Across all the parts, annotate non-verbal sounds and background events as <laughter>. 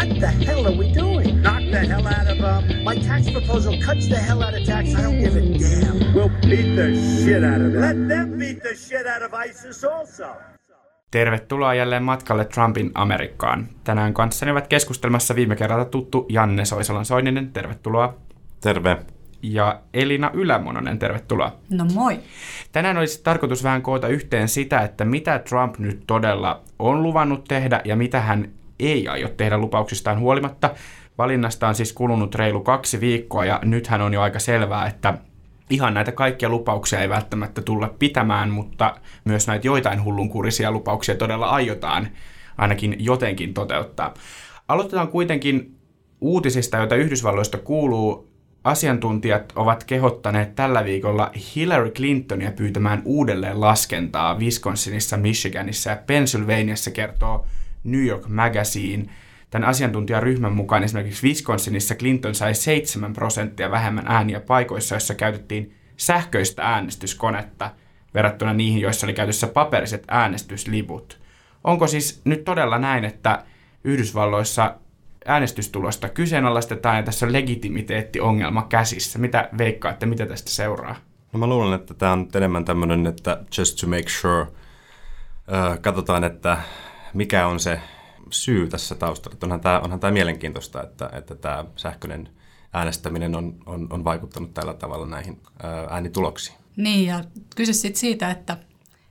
What the hell are we doing? Knock the hell out of them. My tax proposal cuts the hell out of tax. I don't give a damn. We'll beat the shit out of them. Let them beat the shit out of ISIS also. Tervetuloa jälleen matkalle Trumpin Amerikkaan. Tänään kanssani ovat keskustelmassa viime kerralla tuttu Janne Soisalan Soininen, tervetuloa. Terve. Ja Elina Ylämononen, tervetuloa. No moi. Tänään olisi tarkoitus vähän koota yhteen sitä, että mitä Trump nyt todella on luvannut tehdä ja mitä hän ei aio tehdä lupauksistaan huolimatta. Valinnasta on siis kulunut reilu kaksi viikkoa ja nythän on jo aika selvää, että ihan näitä kaikkia lupauksia ei välttämättä tulla pitämään, mutta myös näitä joitain hullunkurisia lupauksia todella aiotaan ainakin jotenkin toteuttaa. Aloitetaan kuitenkin uutisista, joita Yhdysvalloista kuuluu. Asiantuntijat ovat kehottaneet tällä viikolla Hillary Clintonia pyytämään uudelleen laskentaa Wisconsinissa, Michiganissa ja Pennsylvaniassa kertoo New York Magazine. Tämän asiantuntijaryhmän mukaan esimerkiksi Wisconsinissa Clinton sai 7 prosenttia vähemmän ääniä paikoissa, joissa käytettiin sähköistä äänestyskonetta verrattuna niihin, joissa oli käytössä paperiset äänestysliput. Onko siis nyt todella näin, että Yhdysvalloissa äänestystulosta kyseenalaistetaan ja tässä on legitimiteettiongelma käsissä? Mitä veikkaatte, mitä tästä seuraa? No mä luulen, että tämä on enemmän tämmöinen, että just to make sure, äh, katsotaan, että mikä on se syy tässä taustalla. Onhan tämä, onhan tämä mielenkiintoista, että, että tämä sähköinen äänestäminen on, on, on vaikuttanut tällä tavalla näihin äänituloksiin. Niin, ja kyse sitten siitä, että,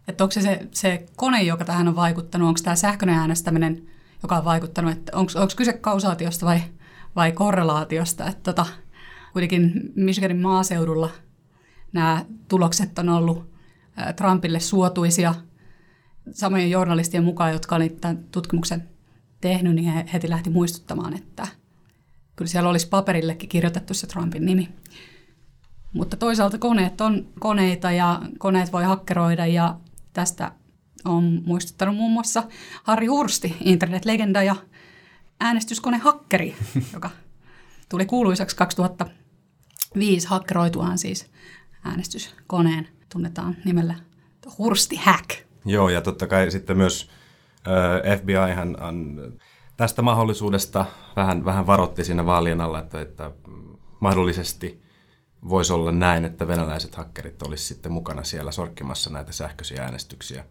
että onko se, se se kone, joka tähän on vaikuttanut, onko tämä sähköinen äänestäminen, joka on vaikuttanut, että onko, onko kyse kausaatiosta vai, vai korrelaatiosta. Että tota, kuitenkin Michiganin maaseudulla nämä tulokset on ollut Trumpille suotuisia – samojen journalistien mukaan, jotka olivat tämän tutkimuksen tehnyt, niin he heti lähti muistuttamaan, että kyllä siellä olisi paperillekin kirjoitettu se Trumpin nimi. Mutta toisaalta koneet on koneita ja koneet voi hakkeroida ja tästä on muistuttanut muun muassa Harri Hursti, internetlegenda ja äänestyskonehakkeri, <laughs> joka tuli kuuluisaksi 2005 hakkeroituaan siis äänestyskoneen, tunnetaan nimellä Hursti Hack. Joo, ja totta kai sitten myös FBI hän tästä mahdollisuudesta vähän, vähän varoitti siinä vaalien alla, että, että mahdollisesti voisi olla näin, että venäläiset hakkerit olisi sitten mukana siellä sorkkimassa näitä sähköisiä äänestyksiä.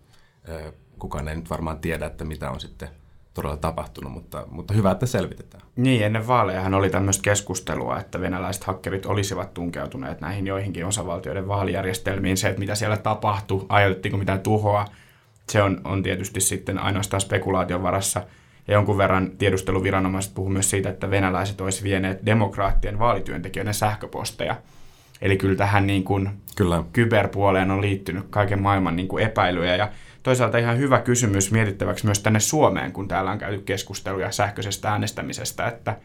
Kukaan ei nyt varmaan tiedä, että mitä on sitten todella tapahtunut, mutta, mutta hyvä, että selvitetään. Niin, ennen vaalejahan oli tämmöistä keskustelua, että venäläiset hakkerit olisivat tunkeutuneet näihin joihinkin osavaltioiden vaalijärjestelmiin. Se, että mitä siellä tapahtui, aiheutettiinko mitään tuhoa, se on, on tietysti sitten ainoastaan spekulaation varassa. Ja jonkun verran tiedusteluviranomaiset puhuu myös siitä, että venäläiset olisivat vieneet demokraattien vaalityöntekijöiden sähköposteja. Eli kyllä tähän niin kuin kyllä. kyberpuoleen on liittynyt kaiken maailman niin kuin epäilyjä. Ja toisaalta ihan hyvä kysymys mietittäväksi myös tänne Suomeen, kun täällä on käyty keskusteluja sähköisestä äänestämisestä, että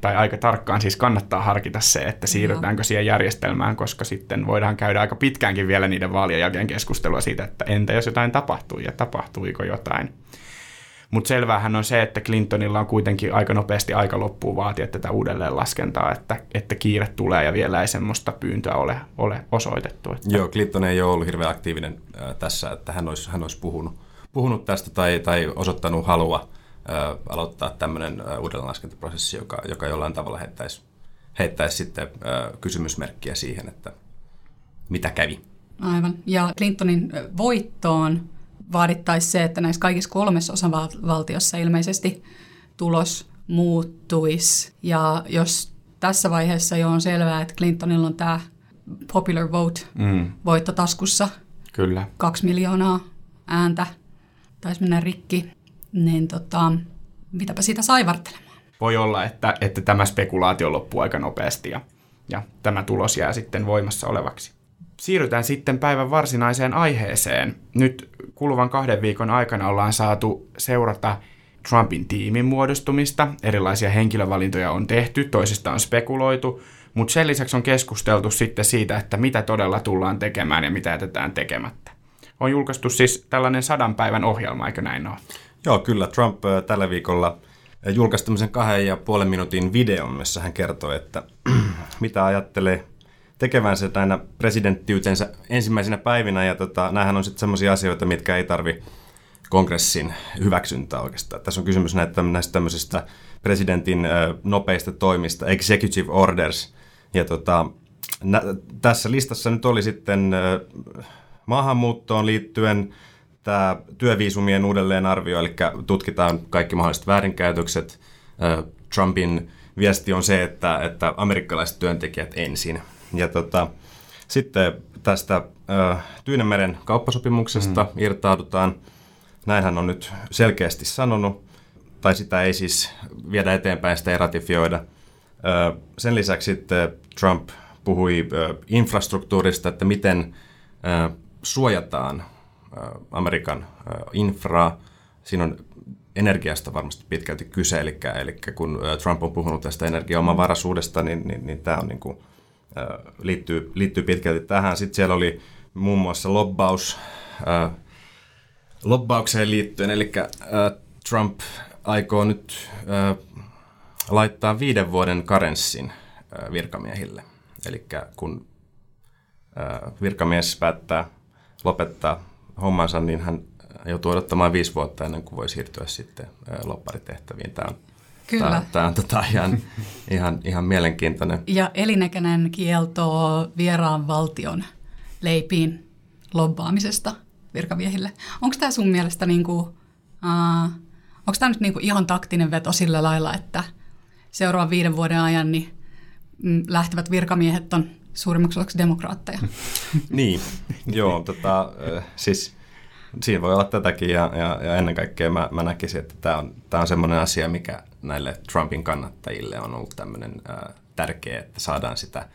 tai aika tarkkaan siis kannattaa harkita se, että siirrytäänkö siihen järjestelmään, koska sitten voidaan käydä aika pitkäänkin vielä niiden vaalien jälkeen keskustelua siitä, että entä jos jotain tapahtuu ja tapahtuiko jotain. Mutta selvähän on se, että Clintonilla on kuitenkin aika nopeasti aika loppuun vaatia tätä uudelleen laskentaa, että, että kiire tulee ja vielä ei semmoista pyyntöä ole, ole osoitettu. Että... Joo, Clinton ei ole ollut hirveän aktiivinen äh, tässä, että hän olisi, hän olisi puhunut, puhunut tästä tai, tai osoittanut halua äh, aloittaa tämmöinen äh, uudelleenlaskentaprosessi, joka, joka jollain tavalla heittäisi, heittäisi sitten äh, kysymysmerkkiä siihen, että mitä kävi. Aivan. Ja Clintonin voittoon vaadittaisi se, että näissä kaikissa kolmessa osavaltiossa ilmeisesti tulos muuttuisi. Ja jos tässä vaiheessa jo on selvää, että Clintonilla on tämä popular vote mm. voitto taskussa, Kyllä. kaksi miljoonaa ääntä, taisi mennä rikki, niin tota, mitäpä siitä saivartelemaan. Voi olla, että, että tämä spekulaatio loppuu aika nopeasti ja, ja tämä tulos jää sitten voimassa olevaksi. Siirrytään sitten päivän varsinaiseen aiheeseen. Nyt kuluvan kahden viikon aikana ollaan saatu seurata Trumpin tiimin muodostumista. Erilaisia henkilövalintoja on tehty, toisista on spekuloitu, mutta sen lisäksi on keskusteltu sitten siitä, että mitä todella tullaan tekemään ja mitä jätetään tekemättä. On julkaistu siis tällainen sadan päivän ohjelma, eikö näin ole? Joo, kyllä. Trump tällä viikolla julkaisi tämmöisen kahden ja puolen minuutin videon, missä hän kertoi, että <clears throat> mitä ajattelee tekevänsä näinä presidenttiytensä ensimmäisenä päivinä. Ja tota, näähän on sitten semmoisia asioita, mitkä ei tarvi kongressin hyväksyntää oikeastaan. Tässä on kysymys näitä, näistä tämmöisistä presidentin nopeista toimista, executive orders. Ja tota, nä, tässä listassa nyt oli sitten maahanmuuttoon liittyen tämä työviisumien uudelleenarvio, eli tutkitaan kaikki mahdolliset väärinkäytökset. Trumpin viesti on se, että, että amerikkalaiset työntekijät ensin. Ja tota, sitten tästä Tyynemeren kauppasopimuksesta mm. irtaudutaan. Näinhän on nyt selkeästi sanonut, tai sitä ei siis viedä eteenpäin, sitä ei ratifioida. Sen lisäksi sitten Trump puhui infrastruktuurista, että miten suojataan Amerikan infraa. Siinä on energiasta varmasti pitkälti kyse, eli, eli kun Trump on puhunut tästä energiaomavaraisuudesta, niin, niin, niin tämä on niin kuin, liittyy, liittyy pitkälti tähän. Sitten siellä oli muun muassa lobbaus, lobbaukseen liittyen, eli Trump aikoo nyt laittaa viiden vuoden karenssin virkamiehille. Eli kun virkamies päättää lopettaa hommansa, niin hän joutuu odottamaan viisi vuotta ennen kuin voi siirtyä sitten lopparitehtäviin. Tämä on, Kyllä. Tämä, tämä on tota ihan, ihan, ihan mielenkiintoinen. Ja elinäköinen kielto vieraan valtion leipiin lobbaamisesta virkamiehille. Onko tämä sun mielestä niin kuin, uh, onko tämä nyt niin kuin ihan taktinen veto sillä lailla, että seuraavan viiden vuoden ajan niin mm, lähtevät virkamiehet on suurimmaksi osaksi demokraatteja? <laughs> niin, joo, tota, siis siinä voi olla tätäkin ja, ja, ja ennen kaikkea mä, mä näkisin, että tämä on, tää on semmoinen asia, mikä näille Trumpin kannattajille on ollut tämmöinen äh, tärkeä, että saadaan sitä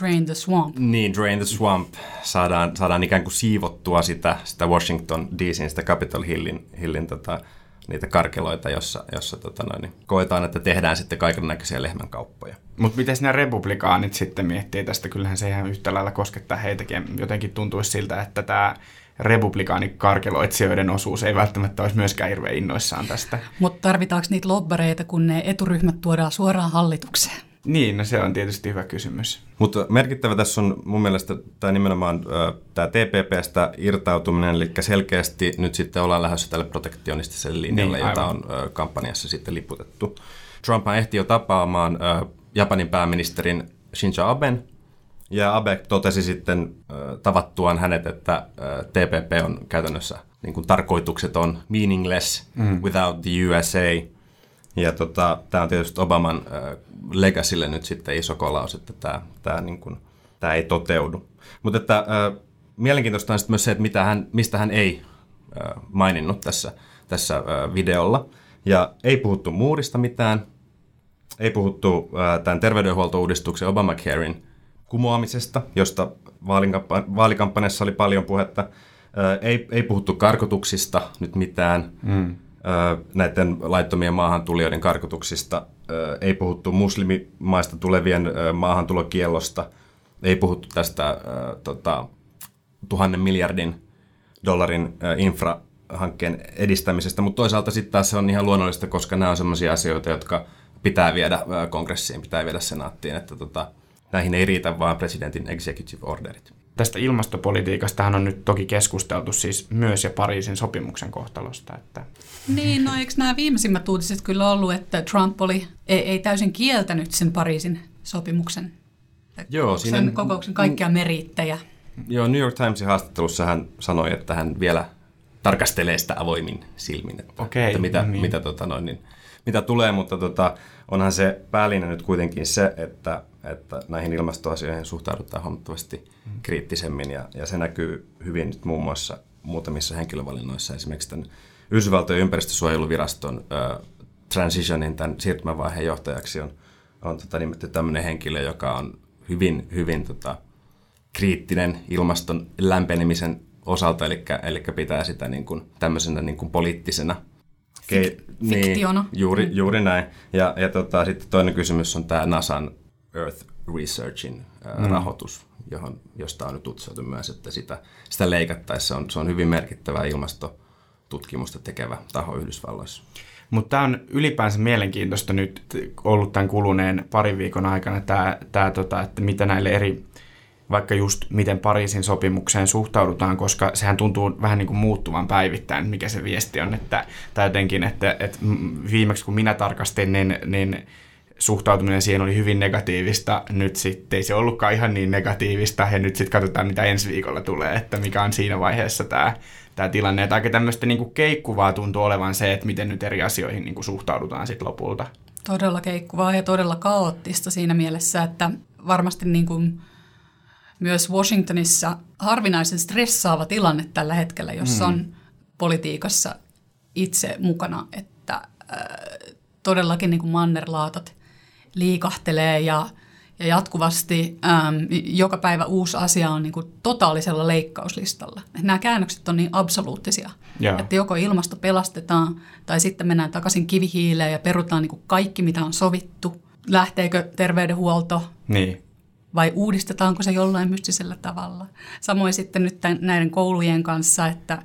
Drain the swamp. Niin, drain the swamp. Saadaan, saadaan ikään kuin siivottua sitä, sitä Washington DCin, sitä Capitol Hillin, Hillin tota, niitä karkeloita, jossa, jossa tota noin, niin koetaan, että tehdään sitten kaiken näköisiä lehmänkauppoja. Mutta miten nämä republikaanit sitten miettii tästä? Kyllähän se ihan yhtä lailla koskettaa heitäkin. Jotenkin tuntuisi siltä, että tämä republikaanikarkeloitsijoiden osuus ei välttämättä olisi myöskään hirveän innoissaan tästä. Mutta tarvitaanko niitä lobbareita, kun ne eturyhmät tuodaan suoraan hallitukseen? Niin, no se on tietysti hyvä kysymys. Mutta merkittävä tässä on mun mielestä tämä nimenomaan tämä TPPstä irtautuminen, eli selkeästi nyt sitten ollaan lähdössä tälle protektionistiselle linjalle, niin, jota on kampanjassa sitten liputettu. Trump ehti jo tapaamaan Japanin pääministerin Shinzo Aben, ja Abe totesi sitten tavattuaan hänet, että TPP on käytännössä niin kuin tarkoitukseton, meaningless mm. without the USA. Ja tota, tämä on tietysti Obaman äh, legacylle nyt sitten iso kolaus, että tämä, tämä, niin kuin, tämä ei toteudu. Mutta että, äh, mielenkiintoista on myös se, että mitä hän, mistä hän ei äh, maininnut tässä, tässä äh, videolla. Ja ei puhuttu muurista mitään, ei puhuttu äh, tämän terveydenhuoltouudistuksen Obamacarein kumoamisesta, josta vaalikampanjassa oli paljon puhetta. Ei, ei puhuttu karkotuksista nyt mitään. Mm näiden laittomien maahantulijoiden karkotuksista, ei puhuttu muslimimaista tulevien maahantulokiellosta, ei puhuttu tästä tota, tuhannen miljardin dollarin infrahankkeen edistämisestä, mutta toisaalta sitten taas se on ihan luonnollista, koska nämä on sellaisia asioita, jotka pitää viedä kongressiin, pitää viedä senaattiin, että tota, näihin ei riitä vain presidentin executive orderit. Tästä ilmastopolitiikastahan on nyt toki keskusteltu siis myös ja Pariisin sopimuksen kohtalosta. Että... Niin, no eikö nämä viimeisimmät uutiset kyllä ollut, että Trump oli, ei, ei täysin kieltänyt sen Pariisin sopimuksen Joo, siinä, sen kokouksen kaikkia merittejä. Joo, New York Timesin haastattelussa hän sanoi, että hän vielä tarkastelee sitä avoimin silmin, että, okay, että mitä, no niin. mitä, tota noin, niin, mitä tulee, mutta tota, onhan se päälinja nyt kuitenkin se, että että näihin ilmastoasioihin suhtaudutaan huomattavasti mm. kriittisemmin ja, ja se näkyy hyvin nyt muun muassa muutamissa henkilövalinnoissa, esimerkiksi tämän Yhdysvaltojen ympäristösuojeluviraston äh, Transitionin, tämän siirtymävaiheen johtajaksi on, on tota, nimetty tämmöinen henkilö, joka on hyvin, hyvin tota, kriittinen ilmaston lämpenemisen osalta, eli, eli pitää sitä niin kuin, tämmöisenä niin kuin poliittisena Fik- niin, fiktiona. juuri, juuri näin. Ja, ja tota, sitten toinen kysymys on tämä NASAn Earth Researchin mm. rahoitus, johon, josta on nyt uutisoitu myös, että sitä, sitä leikattaessa on, se on hyvin merkittävä ilmastotutkimusta tekevä taho Yhdysvalloissa. Mutta tämä on ylipäänsä mielenkiintoista nyt ollut tämän kuluneen parin viikon aikana, tämä, tämä, tota, että mitä näille eri vaikka just miten Pariisin sopimukseen suhtaudutaan, koska sehän tuntuu vähän niin kuin muuttuvan päivittäin, mikä se viesti on, että, tai jotenkin, että, että viimeksi kun minä tarkastin, niin, niin suhtautuminen siihen oli hyvin negatiivista. Nyt sitten ei se ollutkaan ihan niin negatiivista ja nyt sitten katsotaan, mitä ensi viikolla tulee, että mikä on siinä vaiheessa tämä, tämä tilanne. Että aika tämmöistä niin kuin keikkuvaa tuntuu olevan se, että miten nyt eri asioihin niin kuin suhtaudutaan sitten lopulta. Todella keikkuvaa ja todella kaoottista siinä mielessä, että varmasti niin kuin myös Washingtonissa harvinaisen stressaava tilanne tällä hetkellä, jos mm. on politiikassa itse mukana, että äh, todellakin niin kuin mannerlaatat liikahtelee ja, ja jatkuvasti äm, joka päivä uusi asia on niin kuin totaalisella leikkauslistalla. Nämä käännökset on niin absoluuttisia, yeah. että joko ilmasto pelastetaan tai sitten mennään takaisin kivihiileen ja perutaan niin kuin kaikki, mitä on sovittu. Lähteekö terveydenhuolto? Niin vai uudistetaanko se jollain mystisellä tavalla. Samoin sitten nyt tämän, näiden koulujen kanssa, että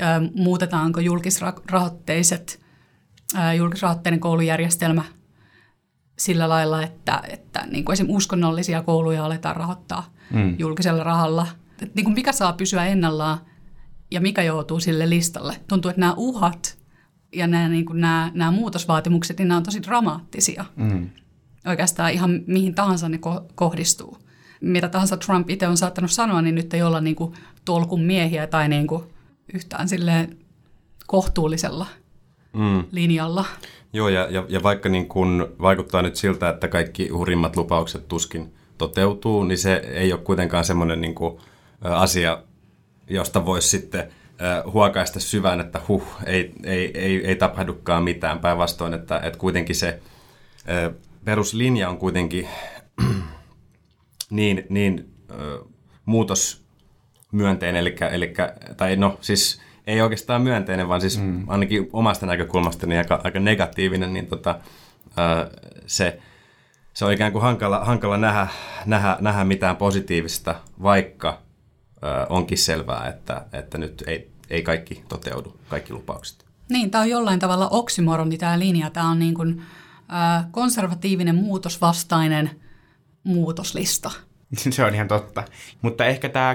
ö, muutetaanko julkisrahoitteiset, ö, julkisrahoitteinen koulujärjestelmä sillä lailla, että, että niin kuin esimerkiksi uskonnollisia kouluja aletaan rahoittaa mm. julkisella rahalla. Että niin kuin mikä saa pysyä ennallaan ja mikä joutuu sille listalle. Tuntuu, että nämä uhat ja nämä, niin kuin nämä, nämä muutosvaatimukset, niin nämä on tosi dramaattisia. Mm oikeastaan ihan mihin tahansa ne ko- kohdistuu. Mitä tahansa Trump itse on saattanut sanoa, niin nyt ei olla niin kuin tolkun miehiä tai niin kuin yhtään silleen kohtuullisella mm. linjalla. Joo, ja, ja, ja vaikka niin kun vaikuttaa nyt siltä, että kaikki hurimmat lupaukset tuskin toteutuu, niin se ei ole kuitenkaan semmoinen niin asia, josta voisi sitten huokaista syvään, että huh, ei, ei, ei, ei tapahdukaan mitään. Päinvastoin, että, että kuitenkin se peruslinja on kuitenkin <clears throat> niin, niin ö, muutosmyönteinen, eli, eli, tai no siis ei oikeastaan myönteinen, vaan siis mm. ainakin omasta näkökulmasta niin aika, aika negatiivinen, niin tota, ö, se, se on ikään kuin hankala, hankala nähdä, nähdä, nähdä mitään positiivista, vaikka ö, onkin selvää, että, että nyt ei, ei kaikki toteudu, kaikki lupaukset. Niin, tämä on jollain tavalla oksimoroni tämä linja. Tämä on niin kuin, konservatiivinen muutosvastainen muutoslista. <laughs> Se on ihan totta. Mutta ehkä tämä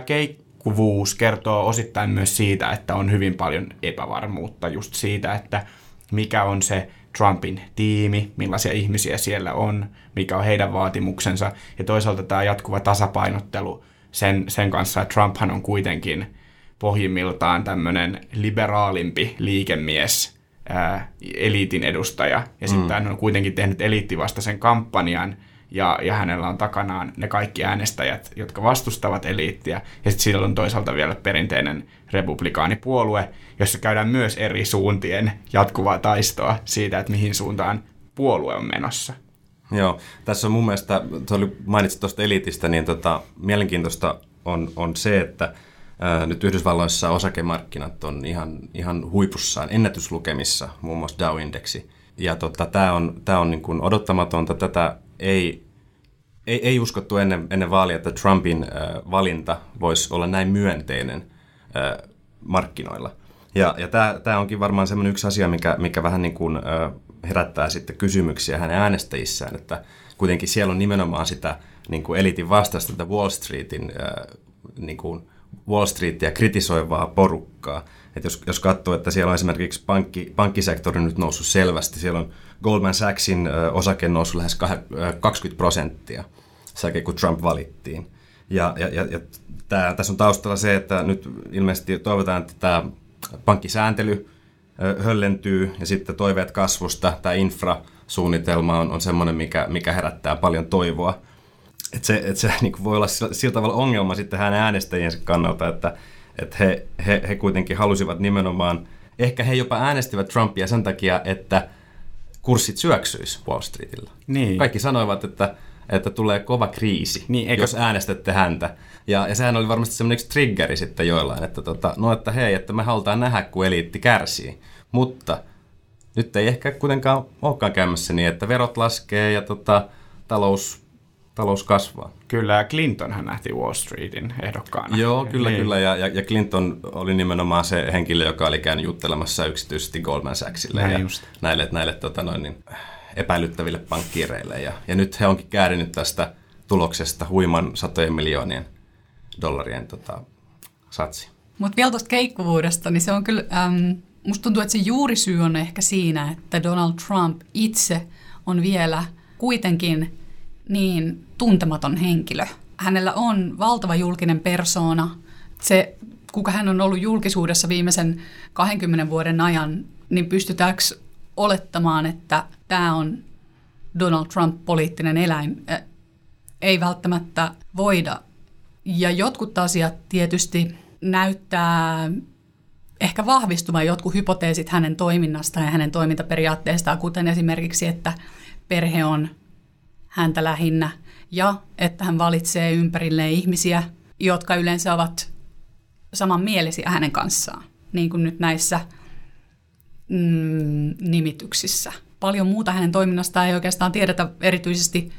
keikkuvuus kertoo osittain myös siitä, että on hyvin paljon epävarmuutta just siitä, että mikä on se Trumpin tiimi, millaisia ihmisiä siellä on, mikä on heidän vaatimuksensa. Ja toisaalta tämä jatkuva tasapainottelu sen, sen kanssa, että Trumphan on kuitenkin pohjimmiltaan tämmöinen liberaalimpi liikemies – ää, eliitin edustaja, ja sitten mm. hän on kuitenkin tehnyt eliittivastaisen kampanjan, ja, ja hänellä on takanaan ne kaikki äänestäjät, jotka vastustavat eliittiä, ja sitten siellä on toisaalta vielä perinteinen republikaanipuolue, jossa käydään myös eri suuntien jatkuvaa taistoa siitä, että mihin suuntaan puolue on menossa. Joo, tässä on mun mielestä, oli, mainitsit tuosta eliitistä, niin tota, mielenkiintoista on, on se, että nyt Yhdysvalloissa osakemarkkinat on ihan, ihan huipussaan, ennätyslukemissa, muun muassa Dow-indeksi. Ja tota, tämä on, tää on niin kuin odottamatonta, tätä ei, ei, ei uskottu ennen, ennen vaalia, että Trumpin äh, valinta voisi olla näin myönteinen äh, markkinoilla. Ja, ja tämä onkin varmaan semmoinen yksi asia, mikä, mikä vähän niin kuin, äh, herättää sitten kysymyksiä hänen äänestäjissään, että kuitenkin siellä on nimenomaan sitä niin kuin elitin vastaista, tätä Wall Streetin äh, niin kuin Wall Streetia kritisoivaa porukkaa. Et jos, jos katsoo, että siellä on esimerkiksi pankki, pankkisektori nyt noussut selvästi, siellä on Goldman Sachsin osake noussut lähes 20 prosenttia sen kun Trump valittiin. Ja, ja, ja, ja tää, tässä on taustalla se, että nyt ilmeisesti toivotaan, että tämä pankkisääntely höllentyy ja sitten toiveet kasvusta, tämä infrasuunnitelma on, on semmoinen, mikä, mikä herättää paljon toivoa että se, että se <laughs> niin voi olla sillä, sillä tavalla ongelma sitten hänen äänestäjiensä kannalta, että, että he, he, he kuitenkin halusivat nimenomaan, ehkä he jopa äänestivät Trumpia sen takia, että kurssit syöksyisi Wall Streetillä. Niin. Kaikki sanoivat, että, että tulee kova kriisi, niin, eikö... jos äänestätte häntä. Ja, ja sehän oli varmasti semmoinen triggeri sitten joillain, että tota, no että hei, että me halutaan nähdä, kun eliitti kärsii. Mutta nyt ei ehkä kuitenkaan olekaan käymässä niin, että verot laskee ja tota, talous talous kasvaa. Kyllä, ja Clintonhan nähti Wall Streetin ehdokkaana. Joo, kyllä, niin. kyllä. Ja, ja Clinton oli nimenomaan se henkilö, joka oli käynyt juttelemassa yksityisesti Goldman Sachsille Näin ja just. näille, näille tota noin, niin, epäilyttäville pankkiireille. Ja, ja nyt he onkin käärinyt tästä tuloksesta huiman satojen miljoonien dollarien tota, satsi. Mutta vielä tuosta keikkuvuudesta, niin se on kyllä, äm, musta tuntuu, että se juurisyy on ehkä siinä, että Donald Trump itse on vielä kuitenkin niin tuntematon henkilö. Hänellä on valtava julkinen persona. Se, kuka hän on ollut julkisuudessa viimeisen 20 vuoden ajan, niin pystytäänkö olettamaan, että tämä on Donald Trump poliittinen eläin? Ei välttämättä voida. Ja jotkut asiat tietysti näyttää ehkä vahvistumaan jotkut hypoteesit hänen toiminnastaan ja hänen toimintaperiaatteestaan, kuten esimerkiksi, että perhe on häntä lähinnä ja että hän valitsee ympärilleen ihmisiä, jotka yleensä ovat samanmielisiä hänen kanssaan, niin kuin nyt näissä mm, nimityksissä. Paljon muuta hänen toiminnastaan ei oikeastaan tiedetä erityisesti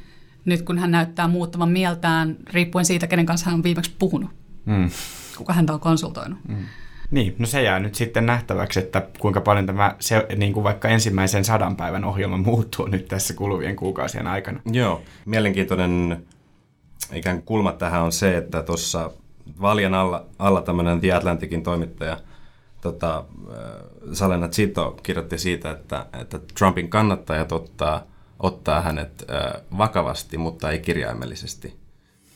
nyt, kun hän näyttää muuttavan mieltään, riippuen siitä, kenen kanssa hän on viimeksi puhunut. Mm. Kuka häntä on konsultoinut. Mm. Niin, no se jää nyt sitten nähtäväksi, että kuinka paljon tämä se, niin kuin vaikka ensimmäisen sadan päivän ohjelma muuttuu nyt tässä kuluvien kuukausien aikana. Joo, mielenkiintoinen ikään kuin kulma tähän on se, että tuossa valjan alla, alla tämmöinen The Atlanticin toimittaja tota, äh, Salena Zito kirjoitti siitä, että, että Trumpin kannattajat ottaa, ottaa hänet äh, vakavasti, mutta ei kirjaimellisesti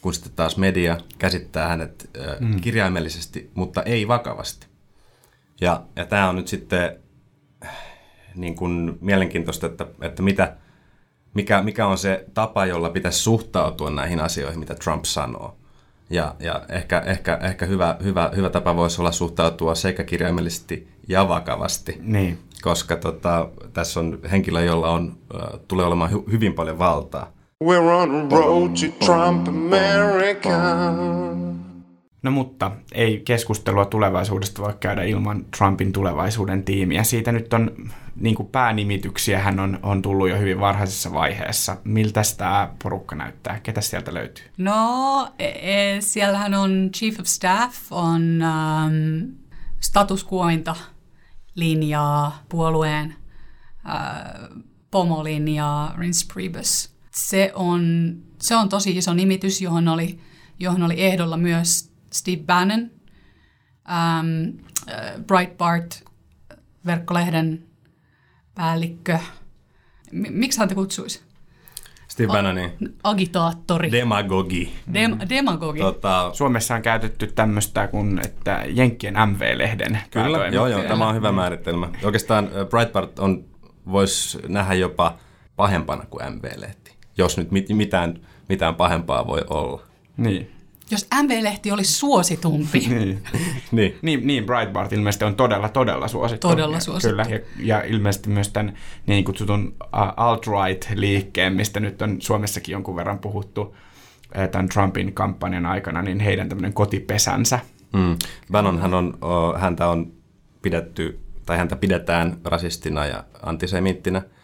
kun sitten taas media käsittää hänet äh, mm. kirjaimellisesti, mutta ei vakavasti. Ja, ja tämä on nyt sitten niin kuin mielenkiintoista, että, että mitä, mikä, mikä on se tapa, jolla pitäisi suhtautua näihin asioihin, mitä Trump sanoo. Ja, ja ehkä, ehkä, ehkä hyvä, hyvä, hyvä tapa voisi olla suhtautua sekä kirjaimellisesti ja vakavasti. Niin. Koska tota, tässä on henkilö, jolla on, tulee olemaan hy, hyvin paljon valtaa. We're on a road to Trump America. No mutta ei keskustelua tulevaisuudesta voi käydä ilman Trumpin tulevaisuuden tiimiä. Siitä nyt on niin kuin päänimityksiä, hän on, on tullut jo hyvin varhaisessa vaiheessa. Miltä tämä porukka näyttää? Ketä sieltä löytyy? No, e, e, siellähän on Chief of Staff, on um, status quointa linjaa, puolueen uh, pomolinjaa, Rince Priebus – se on, se on tosi iso nimitys, johon oli, johon oli ehdolla myös Steve Bannon, ähm, Breitbart-verkkolehden päällikkö. M- miksi hän te kutsuisi? Steve Bannonin. Agitaattori. Demagogi. Dem- demagogi. Tota, Suomessa on käytetty tämmöistä kuin, että Jenkkien MV-lehden Kyllä, joo, joo, tämä on hyvä määritelmä. Oikeastaan Breitbart on, voisi nähdä jopa pahempana kuin MV-lehti jos nyt mit, mitään, mitään pahempaa voi olla. Niin. Jos MV-lehti olisi suositumpi. <laughs> niin. niin. niin. Niin, Breitbart ilmeisesti on todella, todella suosittu. Todella suosittu. Kyllä, ja, ja ilmeisesti myös tämän niin kutsutun alt-right-liikkeen, mistä nyt on Suomessakin jonkun verran puhuttu tämän Trumpin kampanjan aikana, niin heidän tämmöinen kotipesänsä. Mm. Bannonhan on, häntä on pidetty, tai häntä pidetään rasistina ja antisemiittinä –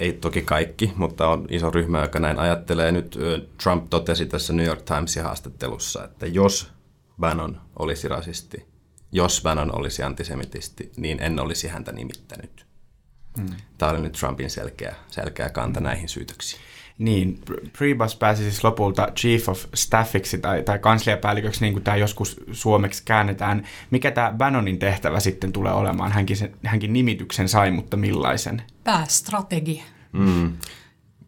ei toki kaikki, mutta on iso ryhmä, joka näin ajattelee. Nyt Trump totesi tässä New York Timesin haastattelussa, että jos Bannon olisi rasisti, jos Bannon olisi antisemitisti, niin en olisi häntä nimittänyt. Hmm. Tämä oli nyt Trumpin selkeä, selkeä kanta näihin syytöksiin. Niin, Priebus pääsi siis lopulta Chief of Staffiksi tai, tai kansliapäälliköksi, niin kuin tämä joskus suomeksi käännetään. Mikä tämä Bannonin tehtävä sitten tulee olemaan? Hänkin, sen, hänkin nimityksen sai, mutta millaisen? Päästrategi. Mm,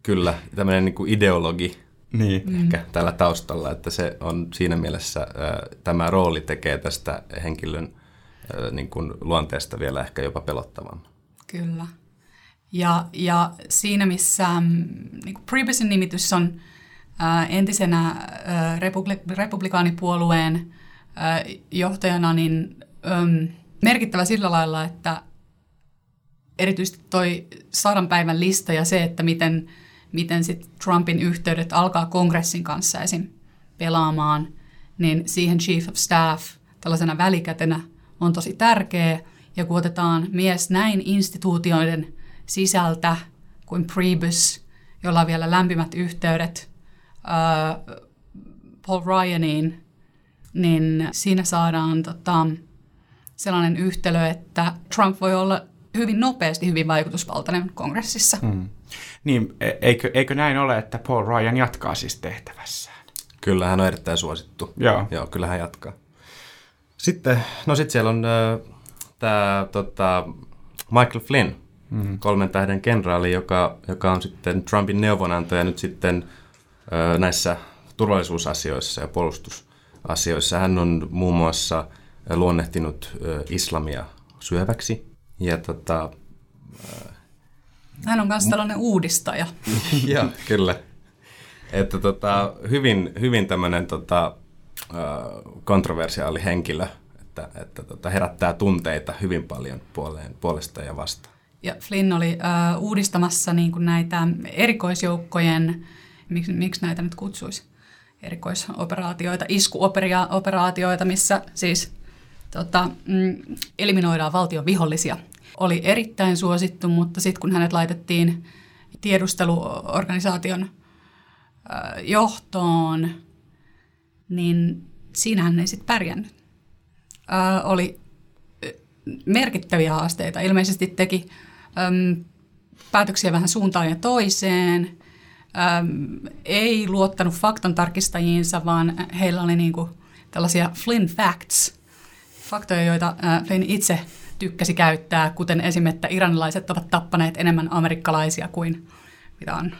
kyllä, tämmöinen niin kuin ideologi niin. ehkä mm. tällä taustalla, että se on siinä mielessä, äh, tämä rooli tekee tästä henkilön äh, niin kuin luonteesta vielä ehkä jopa pelottavan. Kyllä. Ja, ja siinä, missä mm, niin Priebus'in nimitys on ää, entisenä ää, republi- republikaanipuolueen ää, johtajana, niin äm, merkittävä sillä lailla, että erityisesti toi sadan päivän lista ja se, että miten, miten sit Trumpin yhteydet alkaa kongressin kanssa esim. pelaamaan, niin siihen chief of staff tällaisena välikätenä on tosi tärkeä. Ja kun otetaan mies näin instituutioiden – sisältä kuin Priebus, jolla on vielä lämpimät yhteydet uh, Paul Ryaniin, niin siinä saadaan tota, sellainen yhtälö, että Trump voi olla hyvin nopeasti hyvin vaikutusvaltainen kongressissa. Hmm. Niin, e- eikö, eikö näin ole, että Paul Ryan jatkaa siis tehtävässään? Kyllä, hän on erittäin suosittu. Joo. Joo, kyllä hän jatkaa. Sitten, no sitten siellä on äh, tämä tota, Michael Flynn, mm-hmm. kolmen tähden kenraali, joka, joka on sitten Trumpin neuvonantaja nyt sitten näissä turvallisuusasioissa ja puolustusasioissa. Hän on muun muassa luonnehtinut islamia syöväksi. Ja tota, Hän on myös tällainen uudistaja. <laughs> Joo, kyllä. Että tota, hyvin, hyvin tämmöinen tota, kontroversiaali henkilö, että, että tota, herättää tunteita hyvin paljon puoleen, puolesta ja vastaan. Ja Flynn oli äh, uudistamassa niin kuin näitä erikoisjoukkojen, miksi, miksi näitä nyt kutsuisi, erikoisoperaatioita, iskuoperaatioita, missä siis tota, mm, eliminoidaan valtion vihollisia. Oli erittäin suosittu, mutta sitten kun hänet laitettiin tiedusteluorganisaation äh, johtoon, niin siinä hän ei sitten pärjännyt. Äh, oli merkittäviä haasteita. Ilmeisesti teki äm, päätöksiä vähän suuntaan ja toiseen. Äm, ei luottanut faktan tarkistajiinsa, vaan heillä oli niinku tällaisia Flynn facts, faktoja, joita äh, Flynn itse tykkäsi käyttää, kuten esimerkiksi, että iranilaiset ovat tappaneet enemmän amerikkalaisia kuin mitä on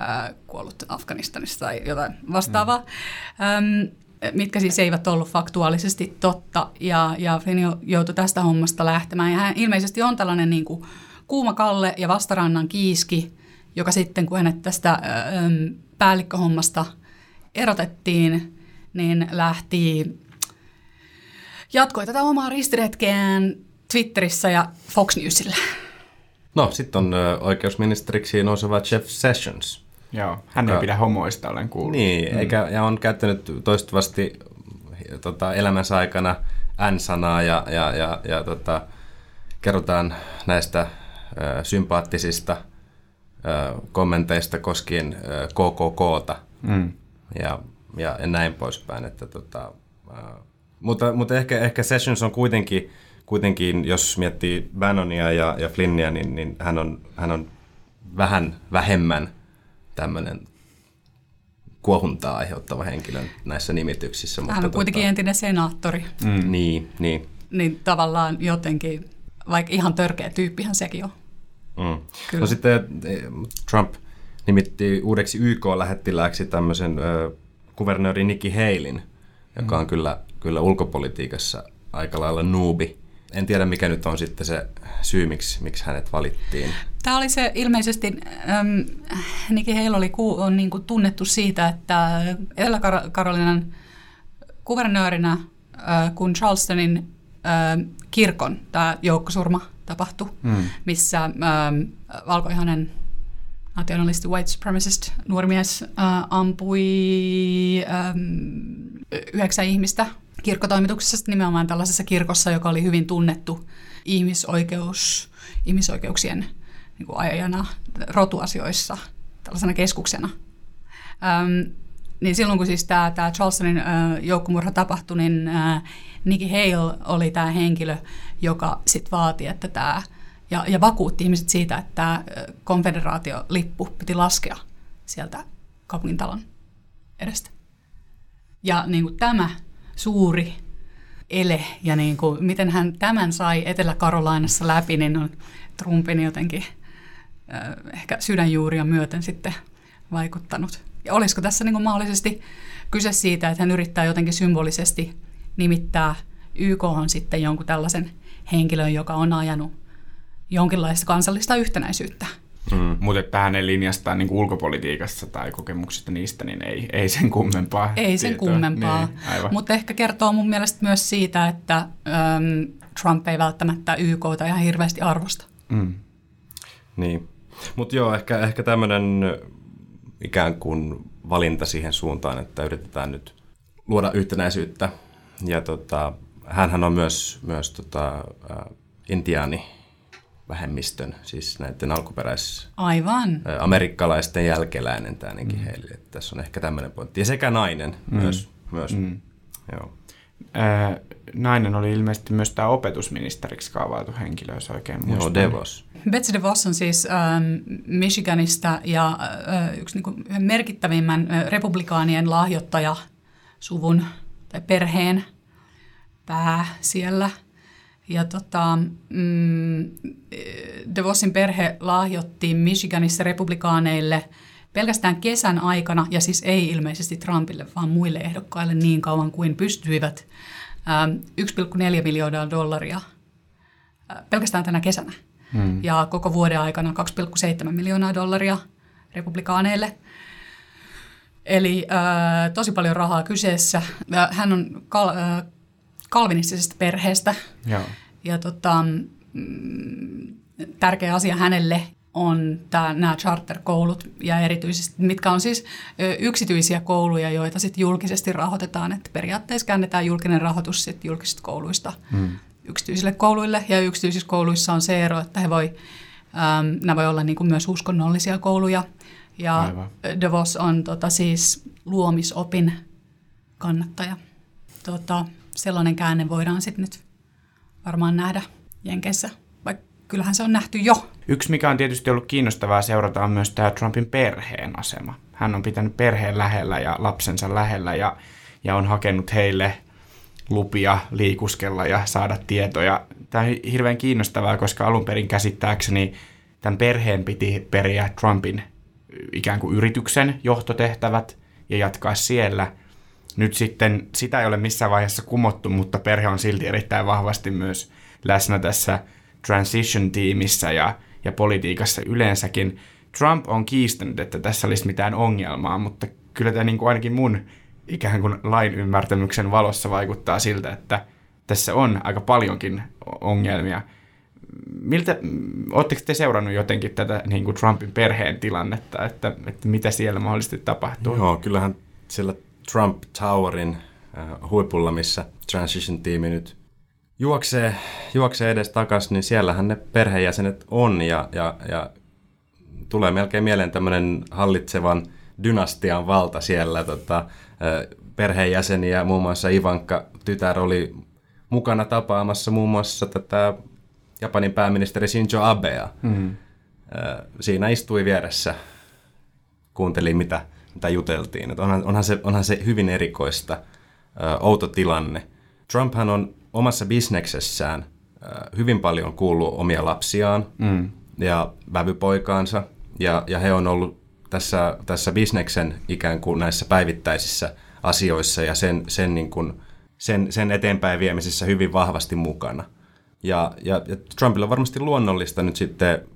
äh, kuollut Afganistanissa tai jotain vastaavaa. Mm. Äm, mitkä siis eivät ollut faktuaalisesti totta, ja, ja Flynn joutui tästä hommasta lähtemään. Ja hän ilmeisesti on tällainen niin kuin kuuma kalle ja vastarannan kiiski, joka sitten kun hänet tästä äm, päällikköhommasta erotettiin, niin lähti, jatkoi tätä omaa ristiretkeään Twitterissä ja Fox Newsillä. No, sitten on ö, oikeusministeriksi nouseva Jeff Sessions. Joo, hän ei Joka- pidä homoista, olen kuullut. Niin, mm. eikä, ja on käyttänyt toistuvasti tota, elämänsä aikana N-sanaa ja, ja, ja, ja tota, kerrotaan näistä ö, sympaattisista kommenteista koskien KKKta Mm. ja, ja, ja näin poispäin. Että, tota, mutta, mutta ehkä, ehkä Sessions on kuitenkin, kuitenkin, jos miettii Bannonia ja, ja Flynnia, niin, niin hän, on, hän on vähän vähemmän tämmöinen kuohuntaa aiheuttava henkilö näissä nimityksissä. Hän on kuitenkin entinen senaattori, Mm. Niin, niin. niin tavallaan jotenkin, vaikka ihan törkeä tyyppihän sekin on. Mm. Kyllä. No sitten eh, Trump nimitti uudeksi YK-lähettilääksi tämmöisen ö, kuvernööri Nikki Halin, joka on kyllä, kyllä ulkopolitiikassa aika lailla nuubi. En tiedä, mikä nyt on sitten se syy, miksi, miksi hänet valittiin. Tämä oli se ilmeisesti, ähm, Nikki Haley oli ku, on niin kuin tunnettu siitä, että Etelä-Karolinan kuvernöörinä, äh, kun Charlestonin kirkon tämä joukkosurma tapahtui, mm. missä ähm, valkoihanen nationalisti white supremacist nuori mies äh, ampui ähm, yhdeksän ihmistä kirkkotoimituksessa nimenomaan tällaisessa kirkossa, joka oli hyvin tunnettu ihmisoikeus, ihmisoikeuksien niin kuin ajajana rotuasioissa, tällaisena keskuksena. Öm, niin silloin kun siis tämä, tämä Charlestonin joukkomurha tapahtui, niin Nikki Hale oli tämä henkilö, joka sitten vaati, että tämä, ja, ja vakuutti ihmiset siitä, että tämä konfederaatiolippu piti laskea sieltä kaupungintalon edestä. Ja niin kuin tämä suuri ele ja niin kuin, miten hän tämän sai Etelä-Karolainassa läpi, niin on Trumpin jotenkin ehkä sydänjuuria myöten sitten vaikuttanut. Ja olisiko tässä niin kuin mahdollisesti kyse siitä, että hän yrittää jotenkin symbolisesti nimittää YK on sitten jonkun tällaisen henkilön, joka on ajanut jonkinlaista kansallista yhtenäisyyttä. Mm. Mutta että hänen linjastaan niin ulkopolitiikassa tai kokemuksista niistä, niin ei, ei sen kummempaa. Ei sen tietoa. kummempaa, Niin, mutta ehkä kertoo mun mielestä myös siitä, että äm, Trump ei välttämättä YKta ihan hirveästi arvosta. Mm. Niin. Mutta joo, ehkä, ehkä tämmöinen ikään kuin valinta siihen suuntaan, että yritetään nyt luoda yhtenäisyyttä. Ja tota, hänhän on myös, myös tota, äh, intiaani vähemmistön, siis näiden alkuperäis Aivan. ä, amerikkalaisten jälkeläinen tämä ainakin mm. heille. Että tässä on ehkä tämmöinen pointti. Ja sekä nainen mm. myös. myös. Mm. Joo. Ää, nainen oli ilmeisesti myös tämä opetusministeriksi kaavailtu henkilö, jos oikein muistan. Joo, Devos. Betsy DeVos on siis ähm, Michiganista ja äh, yksi niin merkittävimmän äh, republikaanien lahjoittaja suvun tai perheen pää siellä. Ja tota, mm, DeVossin perhe lahjoitti Michiganissa republikaaneille pelkästään kesän aikana, ja siis ei ilmeisesti Trumpille, vaan muille ehdokkaille niin kauan kuin pystyivät, ähm, 1,4 miljoonaa dollaria äh, pelkästään tänä kesänä. Hmm. Ja koko vuoden aikana 2,7 miljoonaa dollaria republikaaneille. Eli äh, tosi paljon rahaa kyseessä. Hän on kal- äh, kalvinistisesta perheestä. Joo. Ja tota, mm, tärkeä asia hänelle on tämä, nämä charterkoulut ja erityisesti, mitkä on siis yksityisiä kouluja, joita sitten julkisesti rahoitetaan. Että periaatteessa käännetään julkinen rahoitus sit julkisista kouluista hmm. Yksityisille kouluille ja yksityisissä kouluissa on se ero, että he voi, ähm, nämä voi olla niin kuin myös uskonnollisia kouluja ja Aivan. DeVos on tota, siis luomisopin kannattaja. Tota, sellainen käänne voidaan sitten nyt varmaan nähdä Jenkeissä, vaikka kyllähän se on nähty jo. Yksi, mikä on tietysti ollut kiinnostavaa seurata, on myös tämä Trumpin perheen asema. Hän on pitänyt perheen lähellä ja lapsensa lähellä ja, ja on hakenut heille lupia liikuskella ja saada tietoja. Tämä on hirveän kiinnostavaa, koska alun perin käsittääkseni tämän perheen piti periä Trumpin ikään kuin yrityksen johtotehtävät ja jatkaa siellä. Nyt sitten sitä ei ole missään vaiheessa kumottu, mutta perhe on silti erittäin vahvasti myös läsnä tässä transition-tiimissä ja, ja politiikassa yleensäkin. Trump on kiistänyt, että tässä olisi mitään ongelmaa, mutta kyllä tämä niin kuin ainakin mun ikään kuin lain ymmärtämyksen valossa vaikuttaa siltä, että tässä on aika paljonkin ongelmia – miltä, oletteko te seurannut jotenkin tätä niin kuin Trumpin perheen tilannetta, että, että mitä siellä mahdollisesti tapahtuu? Joo, kyllähän siellä Trump Towerin äh, huipulla, missä Transition-tiimi nyt juoksee, juoksee edes takaisin, niin siellähän ne perheenjäsenet on ja, ja, ja tulee melkein mieleen tämmöinen hallitsevan dynastian valta siellä. Tota, perheenjäseniä, muun muassa Ivanka tytär oli mukana tapaamassa muun muassa tätä Japanin pääministeri Shinzo Abea. Mm. Siinä istui vieressä, kuunteli mitä, mitä juteltiin. Että onhan, onhan, se, onhan se hyvin erikoista, outo tilanne. Trumphan on omassa bisneksessään hyvin paljon kuullut omia lapsiaan mm. ja vävypoikaansa, ja, ja he on ollut tässä, tässä bisneksen ikään kuin näissä päivittäisissä asioissa ja sen, sen, niin kuin, sen, sen eteenpäin viemisessä hyvin vahvasti mukana. Ja, ja, ja Trumpilla on varmasti luonnollista nyt sitten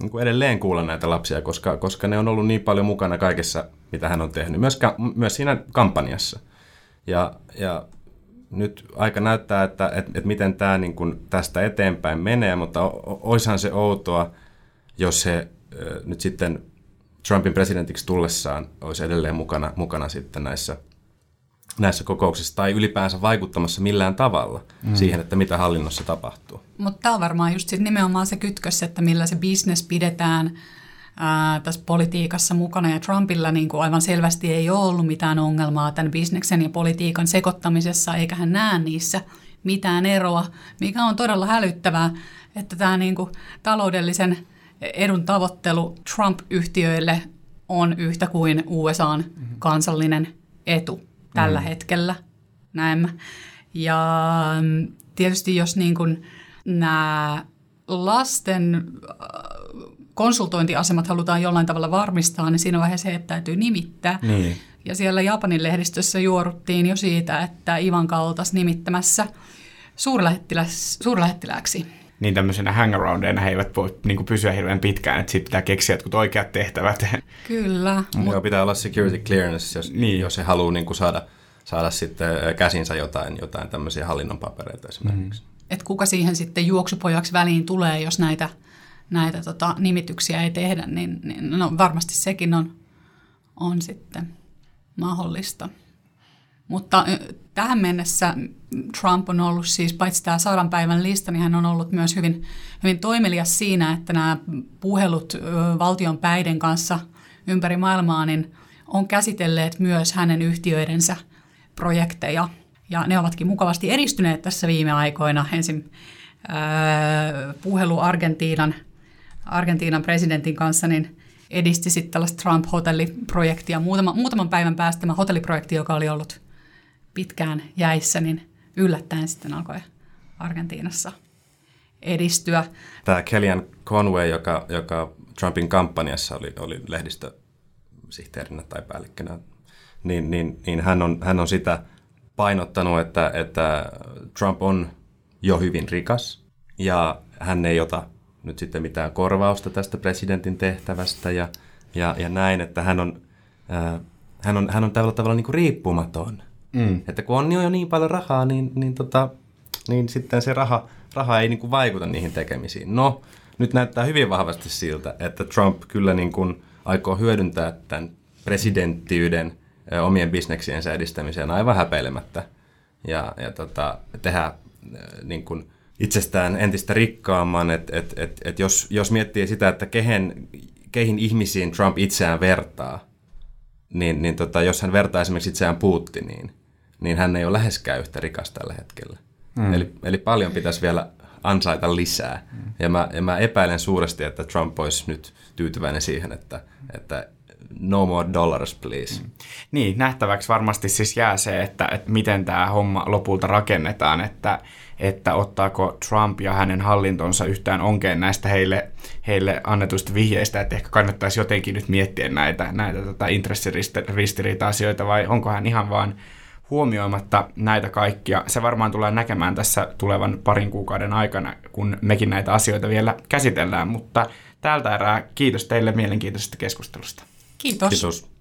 niin kuin edelleen kuulla näitä lapsia, koska, koska ne on ollut niin paljon mukana kaikessa, mitä hän on tehnyt, myös, myös siinä kampanjassa. Ja, ja nyt aika näyttää, että, että, että miten tämä niin kuin tästä eteenpäin menee, mutta oishan se outoa, jos se nyt sitten Trumpin presidentiksi tullessaan olisi edelleen mukana, mukana sitten näissä – näissä kokouksissa tai ylipäänsä vaikuttamassa millään tavalla mm. siihen, että mitä hallinnossa tapahtuu. Mutta tämä on varmaan just sit nimenomaan se kytkös, että millä se bisnes pidetään ää, tässä politiikassa mukana. Ja Trumpilla niin kuin aivan selvästi ei ole ollut mitään ongelmaa tämän bisneksen ja politiikan sekoittamisessa, eikä hän näe niissä mitään eroa, mikä on todella hälyttävää, että tämä niin kuin taloudellisen edun tavoittelu Trump-yhtiöille on yhtä kuin USAn mm-hmm. kansallinen etu tällä mm. hetkellä näemmä. Ja tietysti jos niin kuin nämä lasten äh, konsultointiasemat halutaan jollain tavalla varmistaa, niin siinä vaiheessa heitä täytyy nimittää. Niin. Ja siellä Japanin lehdistössä juoruttiin jo siitä, että Ivan oltaisiin nimittämässä suurlähettilääksi. Niin tämmöisenä hangaroundeina he eivät voi niin kuin pysyä hirveän pitkään, että sitten pitää keksiä jotkut oikeat tehtävät. <laughs> Kyllä. Mut... Joo, pitää olla security clearance, jos, niin. jos he haluaa niin kuin saada, saada sitten käsinsä jotain, jotain tämmöisiä hallinnon papereita esimerkiksi. Mm. Et kuka siihen sitten juoksupojaksi väliin tulee, jos näitä, näitä tota, nimityksiä ei tehdä, niin, niin no, varmasti sekin on, on sitten mahdollista. Mutta tähän mennessä Trump on ollut siis, paitsi tämä sadan päivän lista, niin hän on ollut myös hyvin, hyvin toimelias siinä, että nämä puhelut valtion päiden kanssa ympäri maailmaa niin on käsitelleet myös hänen yhtiöidensä projekteja. Ja ne ovatkin mukavasti edistyneet tässä viime aikoina. Ensin puhelu Argentiinan, Argentiinan presidentin kanssa, niin edisti sitten tällaista Trump-hotelliprojektia. Muutama, muutaman päivän päästä tämä hotelliprojekti, joka oli ollut pitkään jäissä, niin yllättäen sitten alkoi Argentiinassa edistyä. Tämä Kellyanne Conway, joka, joka Trumpin kampanjassa oli, oli lehdistösihteerinä tai päällikkönä, niin, niin, niin hän, on, hän on sitä painottanut, että, että Trump on jo hyvin rikas ja hän ei ota nyt sitten mitään korvausta tästä presidentin tehtävästä ja, ja, ja näin, että hän on, äh, hän on, hän on tällä tavalla niin kuin riippumaton. Mm. Että kun on jo niin paljon rahaa, niin, niin, tota, niin sitten se raha, raha ei niin kuin vaikuta niihin tekemisiin. No, nyt näyttää hyvin vahvasti siltä, että Trump kyllä niin kuin aikoo hyödyntää tämän presidenttiyden omien bisneksiensä edistämiseen aivan häpeilemättä ja, ja tota, tehdä niin kuin itsestään entistä rikkaamman, että et, et, et jos, jos miettii sitä, että kehen, keihin ihmisiin Trump itseään vertaa, niin, niin tota, jos hän vertaa esimerkiksi itseään Putiniin, niin hän ei ole läheskään yhtä rikas tällä hetkellä. Mm. Eli, eli paljon pitäisi vielä ansaita lisää. Mm. Ja, mä, ja mä epäilen suuresti, että Trump olisi nyt tyytyväinen siihen, että, että no more dollars please. Mm. Niin, nähtäväksi varmasti siis jää se, että, että miten tämä homma lopulta rakennetaan, että, että ottaako Trump ja hänen hallintonsa yhtään onkeen näistä heille, heille annetuista vihjeistä, että ehkä kannattaisi jotenkin nyt miettiä näitä, näitä tota intressiristiriita-asioita vai onko hän ihan vaan huomioimatta näitä kaikkia. Se varmaan tulee näkemään tässä tulevan parin kuukauden aikana, kun mekin näitä asioita vielä käsitellään, mutta tältä erää kiitos teille mielenkiintoisesta keskustelusta. Kiitos. Kiitos.